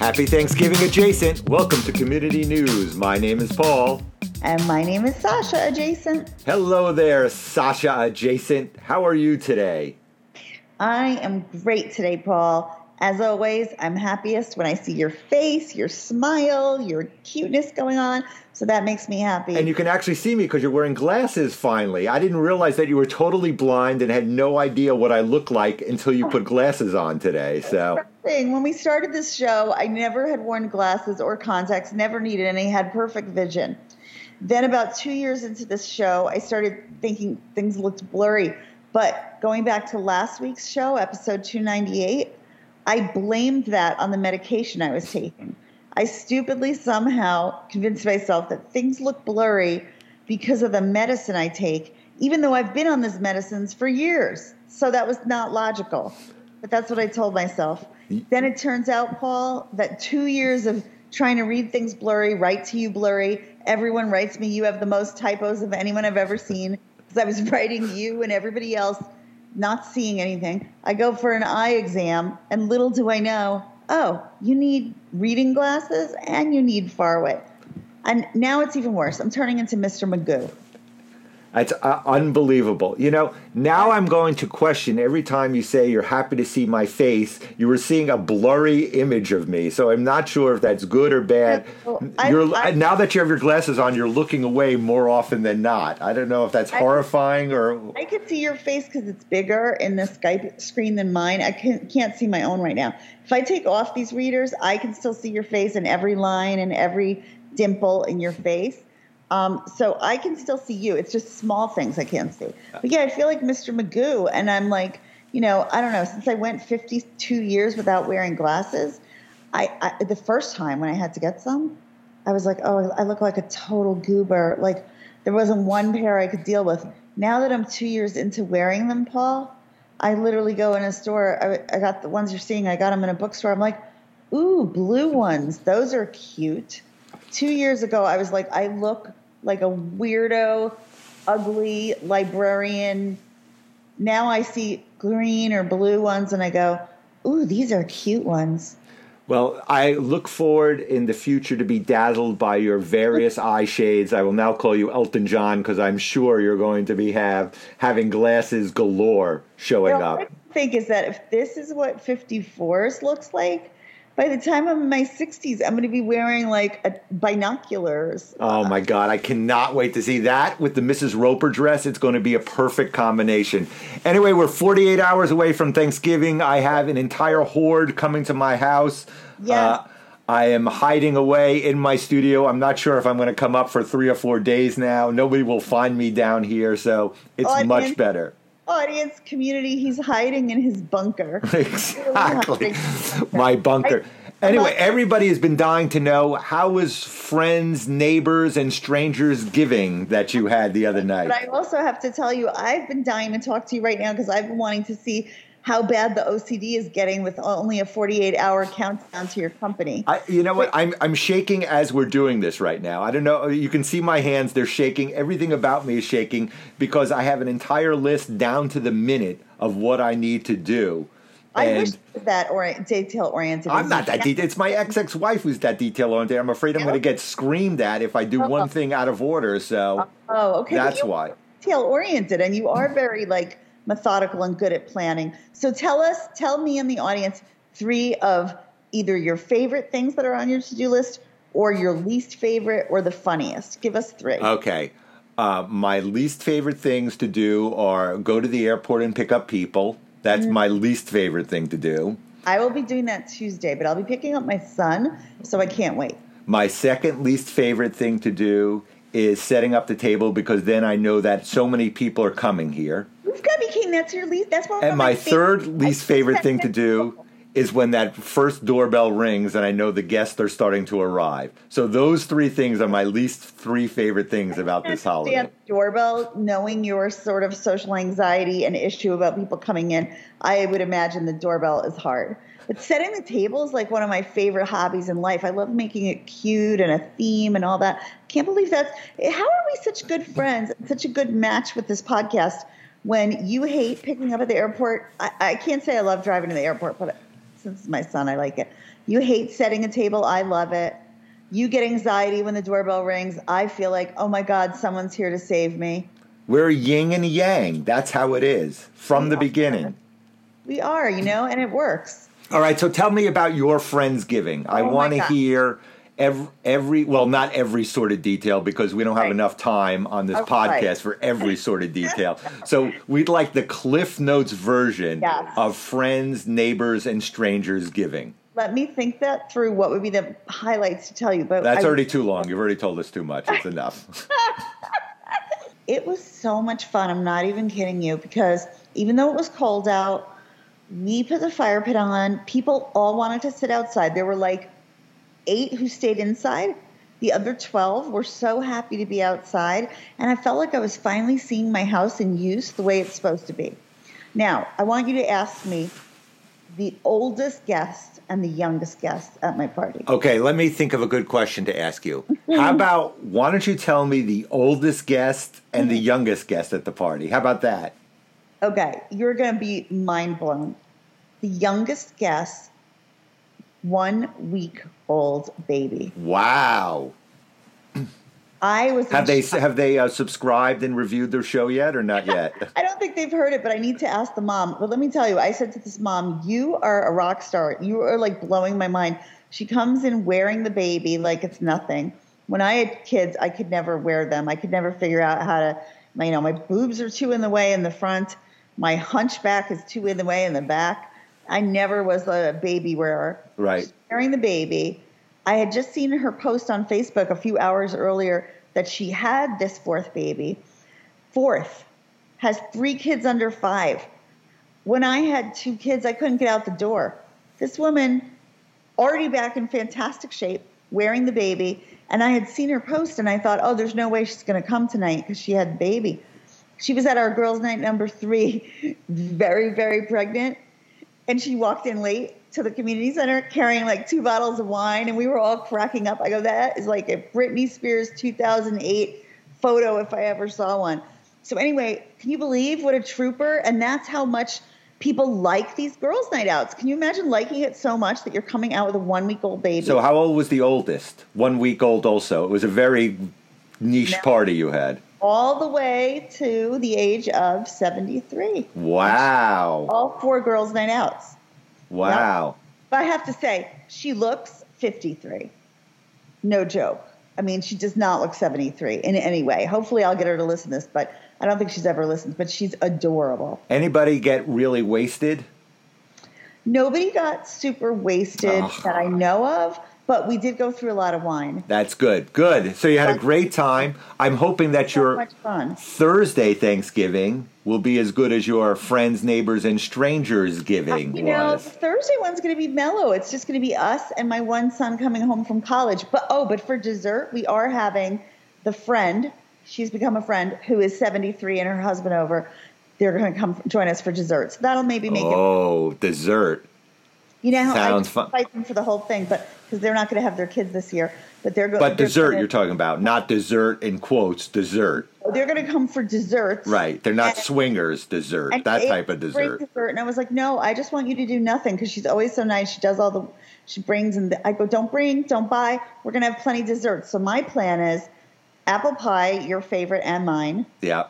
Happy Thanksgiving adjacent. Welcome to Community News. My name is Paul. And my name is Sasha Adjacent. Hello there, Sasha Adjacent. How are you today? I am great today, Paul. As always, I'm happiest when I see your face, your smile, your cuteness going on. So that makes me happy. And you can actually see me because you're wearing glasses finally. I didn't realize that you were totally blind and had no idea what I look like until you put glasses on today. So when we started this show, I never had worn glasses or contacts, never needed any, had perfect vision. Then about two years into this show, I started thinking things looked blurry. But going back to last week's show, episode 298, I blamed that on the medication I was taking. I stupidly somehow convinced myself that things look blurry because of the medicine I take, even though I've been on these medicines for years. So that was not logical. But that's what I told myself. Then it turns out, Paul, that two years of trying to read things blurry, write to you blurry, everyone writes me, you have the most typos of anyone I've ever seen. Because I was writing you and everybody else not seeing anything. I go for an eye exam, and little do I know, oh, you need reading glasses and you need far away. And now it's even worse. I'm turning into Mr. Magoo. It's uh, unbelievable. You know, now I'm going to question every time you say you're happy to see my face, you were seeing a blurry image of me. So I'm not sure if that's good or bad. you're, I, now that you have your glasses on, you're looking away more often than not. I don't know if that's I horrifying or. I can see your face because it's bigger in the Skype screen than mine. I can, can't see my own right now. If I take off these readers, I can still see your face and every line and every dimple in your face. Um, so I can still see you. It's just small things I can't see. But yeah, I feel like Mr. Magoo, and I'm like, you know, I don't know. Since I went 52 years without wearing glasses, I, I the first time when I had to get some, I was like, oh, I look like a total goober. Like there wasn't one pair I could deal with. Now that I'm two years into wearing them, Paul, I literally go in a store. I, I got the ones you're seeing. I got them in a bookstore. I'm like, ooh, blue ones. Those are cute. Two years ago, I was like, I look like a weirdo, ugly librarian. Now I see green or blue ones and I go, ooh, these are cute ones. Well, I look forward in the future to be dazzled by your various eye shades. I will now call you Elton John because I'm sure you're going to be have having glasses galore showing well, up. I think is that if this is what 54s looks like, by the time I'm in my 60s, I'm going to be wearing like a, binoculars. Oh my God. I cannot wait to see that with the Mrs. Roper dress. It's going to be a perfect combination. Anyway, we're 48 hours away from Thanksgiving. I have an entire horde coming to my house. Yes. Uh, I am hiding away in my studio. I'm not sure if I'm going to come up for three or four days now. Nobody will find me down here, so it's much better audience community. He's hiding in his bunker. exactly. My bunker. Anyway, everybody has been dying to know how was friends, neighbors, and strangers giving that you had the other night. But I also have to tell you, I've been dying to talk to you right now because I've been wanting to see how bad the OCD is getting with only a 48 hour countdown to your company. I, you know what? I'm, I'm shaking as we're doing this right now. I don't know. You can see my hands, they're shaking. Everything about me is shaking because I have an entire list down to the minute of what I need to do. I and wish that or detail oriented. I'm not that detail. It's my ex ex wife who's that detail oriented. I'm afraid I'm going to get screamed at if I do one uh-huh. thing out of order. So oh, okay. That's why detail oriented, and you are very like methodical and good at planning. So tell us, tell me in the audience three of either your favorite things that are on your to do list or your least favorite or the funniest. Give us three. Okay. Uh, my least favorite things to do are go to the airport and pick up people. That's mm-hmm. my least favorite thing to do. I will be doing that Tuesday, but I'll be picking up my son, so I can't wait. My second least favorite thing to do is setting up the table because then I know that so many people are coming here. You've got to be king. That's your least. That's one. And my, my third least favorite thing to do is when that first doorbell rings and I know the guests are starting to arrive. So those three things are my least three favorite things about this holiday. Doorbell, knowing your sort of social anxiety and issue about people coming in, I would imagine the doorbell is hard. But setting the table is like one of my favorite hobbies in life. I love making it cute and a theme and all that. Can't believe that's how are we such good friends, such a good match with this podcast when you hate picking up at the airport. I, I can't say I love driving to the airport, but since it's my son, I like it. You hate setting a table. I love it. You get anxiety when the doorbell rings. I feel like, oh my God, someone's here to save me. We're yin and yang. That's how it is from the beginning. We are, you know, and it works. All right, so tell me about your Friendsgiving. I Oh my want to hear every, every, well, not every sort of detail because we don't have Right. enough time on this podcast for every sort of detail. so we'd like the Cliff Notes version Yes. of friends, neighbors, and strangers giving. Let me think that through. What would be the highlights to tell you? But That's I- already too long. You've already told us too much. It's enough. It was so much fun. I'm not even kidding you because even though it was cold out, we put the fire pit on. People all wanted to sit outside. There were like eight who stayed inside. The other 12 were so happy to be outside. And I felt like I was finally seeing my house in use the way it's supposed to be. Now, I want you to ask me the oldest guest and the youngest guest at my party. Okay, let me think of a good question to ask you. How about why don't you tell me the oldest guest and the mm-hmm. youngest guest at the party? How about that? Okay, you're going to be mind blown. The youngest guest, one week old baby. Wow. I was. Have they shock. have they uh, subscribed and reviewed their show yet or not yet? I don't think they've heard it, but I need to ask the mom. But let me tell you, I said to this mom, "You are a rock star. You are like blowing my mind." She comes in wearing the baby like it's nothing. When I had kids, I could never wear them. I could never figure out how to. You know, my boobs are too in the way in the front. My hunchback is too in the way in the back. I never was a baby wearer. Right. Carrying the baby. I had just seen her post on Facebook a few hours earlier that she had this fourth baby. Fourth, has three kids under five. When I had two kids, I couldn't get out the door. This woman, already back in fantastic shape, wearing the baby, and I had seen her post, and I thought, oh, there's no way she's going to come tonight because she had the baby. She was at our girls' night number three, very, very pregnant, and she walked in late to the community center carrying like two bottles of wine, and we were all cracking up. I go, that is like a Britney Spears 2008 photo if I ever saw one. So anyway, can you believe what a trooper? And that's how much people like these girls' night outs. Can you imagine liking it so much that you're coming out with a one week old baby? So how old was the oldest? One week old also. It was a very niche No. party you had. All the way to the age of 73. Wow. All four girls' night outs. Wow. But I have to say, she looks 53. No joke. I mean, she does not look 73 in any way. Hopefully, I'll get her to listen to this, but I don't think she's ever listened. But she's adorable. Anybody get really wasted? Nobody got super wasted Ugh. that I know of, but we did go through a lot of wine. That's good. Good. So you had a great time. I'm hoping that So your. Thursday Thanksgiving will be as good as your friends, neighbors, and strangers giving You know, the Thursday one's going to be mellow. It's just going to be us and my one son coming home from college. But oh, but for dessert, we are having the friend. She's become a friend who is 73 and her husband over. They're going to come join us for dessert. So that'll maybe make it. Oh, dessert. You know, sounds I fun. fight them for the whole thing, but because they're not going to have their kids this year. But they're going. But dessert you're talking about, not dessert in quotes, dessert. They're going to come for desserts. Right. They're not And- swingers dessert, that type of dessert. dessert. And I was like, no, I just want you to do nothing because she's always so nice. She does all the, she brings and I go, don't bring, don't buy. We're gonna have plenty of dessert. So my plan is apple pie, your favorite and mine. Yeah.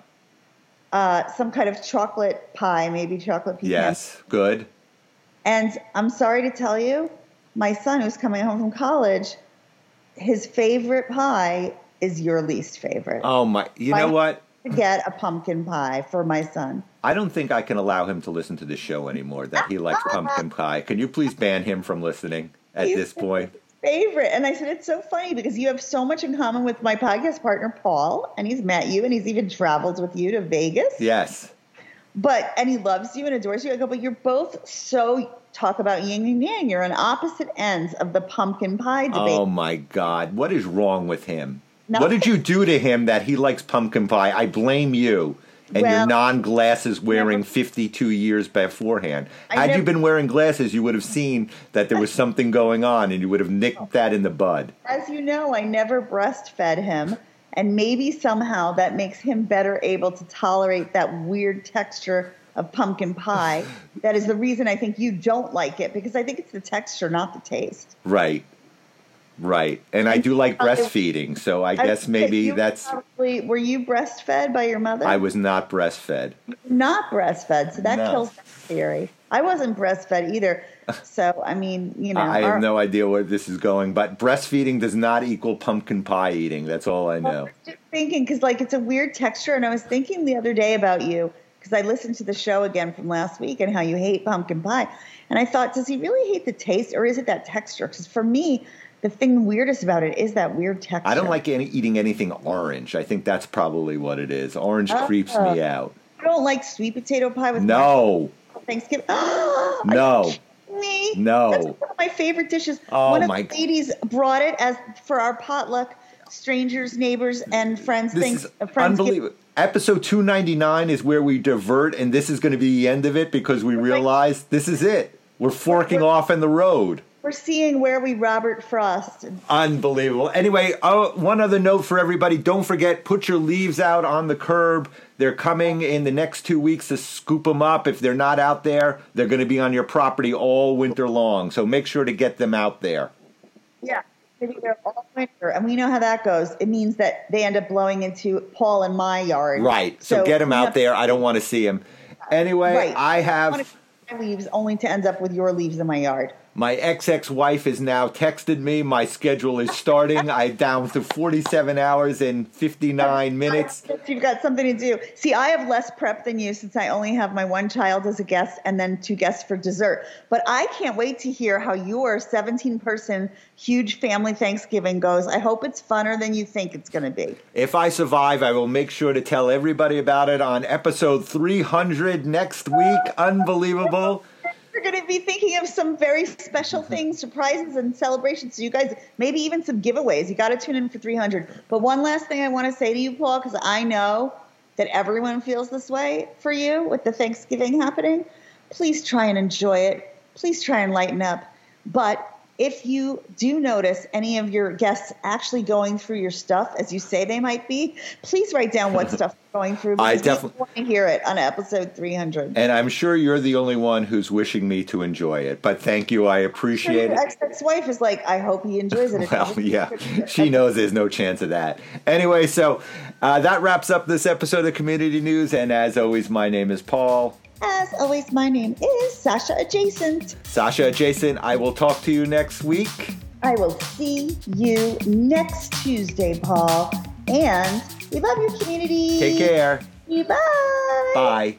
Uh, some kind of chocolate pie, maybe chocolate pecan. Yes. Good. And I'm sorry to tell you, my son who's coming home from college, his favorite pie is your least favorite. Oh my you know what? To get a pumpkin pie for my son. I don't think I can allow him to listen to the show anymore that he likes pumpkin pie. Can you please ban him from listening at He's- this point? favorite. And I said, it's so funny because you have so much in common with my podcast partner, Paul, and he's met you and he's even traveled with you to Vegas. Yes. But, and he loves you and adores you. I go, but you're both so, talk about yin and yang. You're on opposite ends of the pumpkin pie oh debate. Oh my God. What is wrong with him? Nothing. What did you do to him that he likes pumpkin pie? I blame you and your non glasses wearing never- 52 years beforehand. I Had you been wearing glasses, you would have seen that there was something going on and you would have nicked oh. that in the bud. As you know, I never breastfed him. And maybe somehow that makes him better able to tolerate that weird texture of pumpkin pie. that is the reason I think you don't like it because I think it's the texture, not the taste. Right. Right. And I do like breastfeeding, so I guess maybe that's probably, were you breastfed by your mother? I was not breastfed. not breastfed, so that No. kills that theory. I wasn't breastfed either. So I mean, you know, I our- have no idea where this is going, but breastfeeding does not equal pumpkin pie eating. That's all I I know. was just thinking because like it's a weird texture, and I was thinking the other day about you because I listened to the show again from last week and how you hate pumpkin pie, and I thought, does he really hate the taste or is it that texture? Because for me, the thing weirdest about it is that weird texture. I don't like any, eating anything orange. I think that's probably what it is. Orange oh. creeps Oh. me out. I don't like sweet potato pie with No. Thanksgiving. No. me. No. That's one of my favorite dishes. Oh, one of my- the ladies brought it as for our potluck. Strangers, neighbors, and friends. This things, is uh, friends unbelievable. Episode 299 is where we divert, and this is going to be the end of it because we realize this is it. We're forking off in the road. We're seeing where we Robert Frost. Unbelievable. Anyway, oh, one other note for everybody don't forget, put your leaves out on the curb. They're coming in the next two weeks to scoop them up. If they're not out there, they're going to be on your property all winter long. So make sure to get them out there. Yeah. They're all winter, and we know how that goes. It means that they end up blowing into Paul and my yard. Right. So, get them out there. I don't want to see them. Anyway, Right. I have to my leaves only to end up with your leaves in my yard. My ex ex wife has now texted me. My schedule is starting. I'm down to 47 hours and 59 minutes. You've got something to do. See, I have less prep than you since I only have my one child as a guest and then two guests for dessert. But I can't wait to hear how your 17 person huge family Thanksgiving goes. I hope it's funner than you think it's going to be. If I survive, I will make sure to tell everybody about it on episode 300 next week. Unbelievable. We're going to be thinking of some very special mm-hmm. things, surprises, and celebrations. So, you guys, maybe even some giveaways. You got to tune in for 300. But one last thing I want to say to you, Paul, because I know that everyone feels this way for you with the Thanksgiving happening. Please try and enjoy it. Please try and lighten up. But if you do notice any of your guests actually going through your stuff, as you say they might be, please write down what stuff they're going through. I definitely- want to hear it on episode 300. And I'm sure you're the only one who's wishing me to enjoy it. But thank you. I appreciate Your it. ex ex wife is like, I hope he enjoys it. Well, yeah, she knows there's no chance of that. Anyway, so uh, that wraps up this episode of Community News. And as always, my name is Paul. As always, my name is Sasha Adjacent. Sasha Adjacent, I will talk to you next week. I will see you next Tuesday, Paul. And we love your community. Take care. Bye. Bye.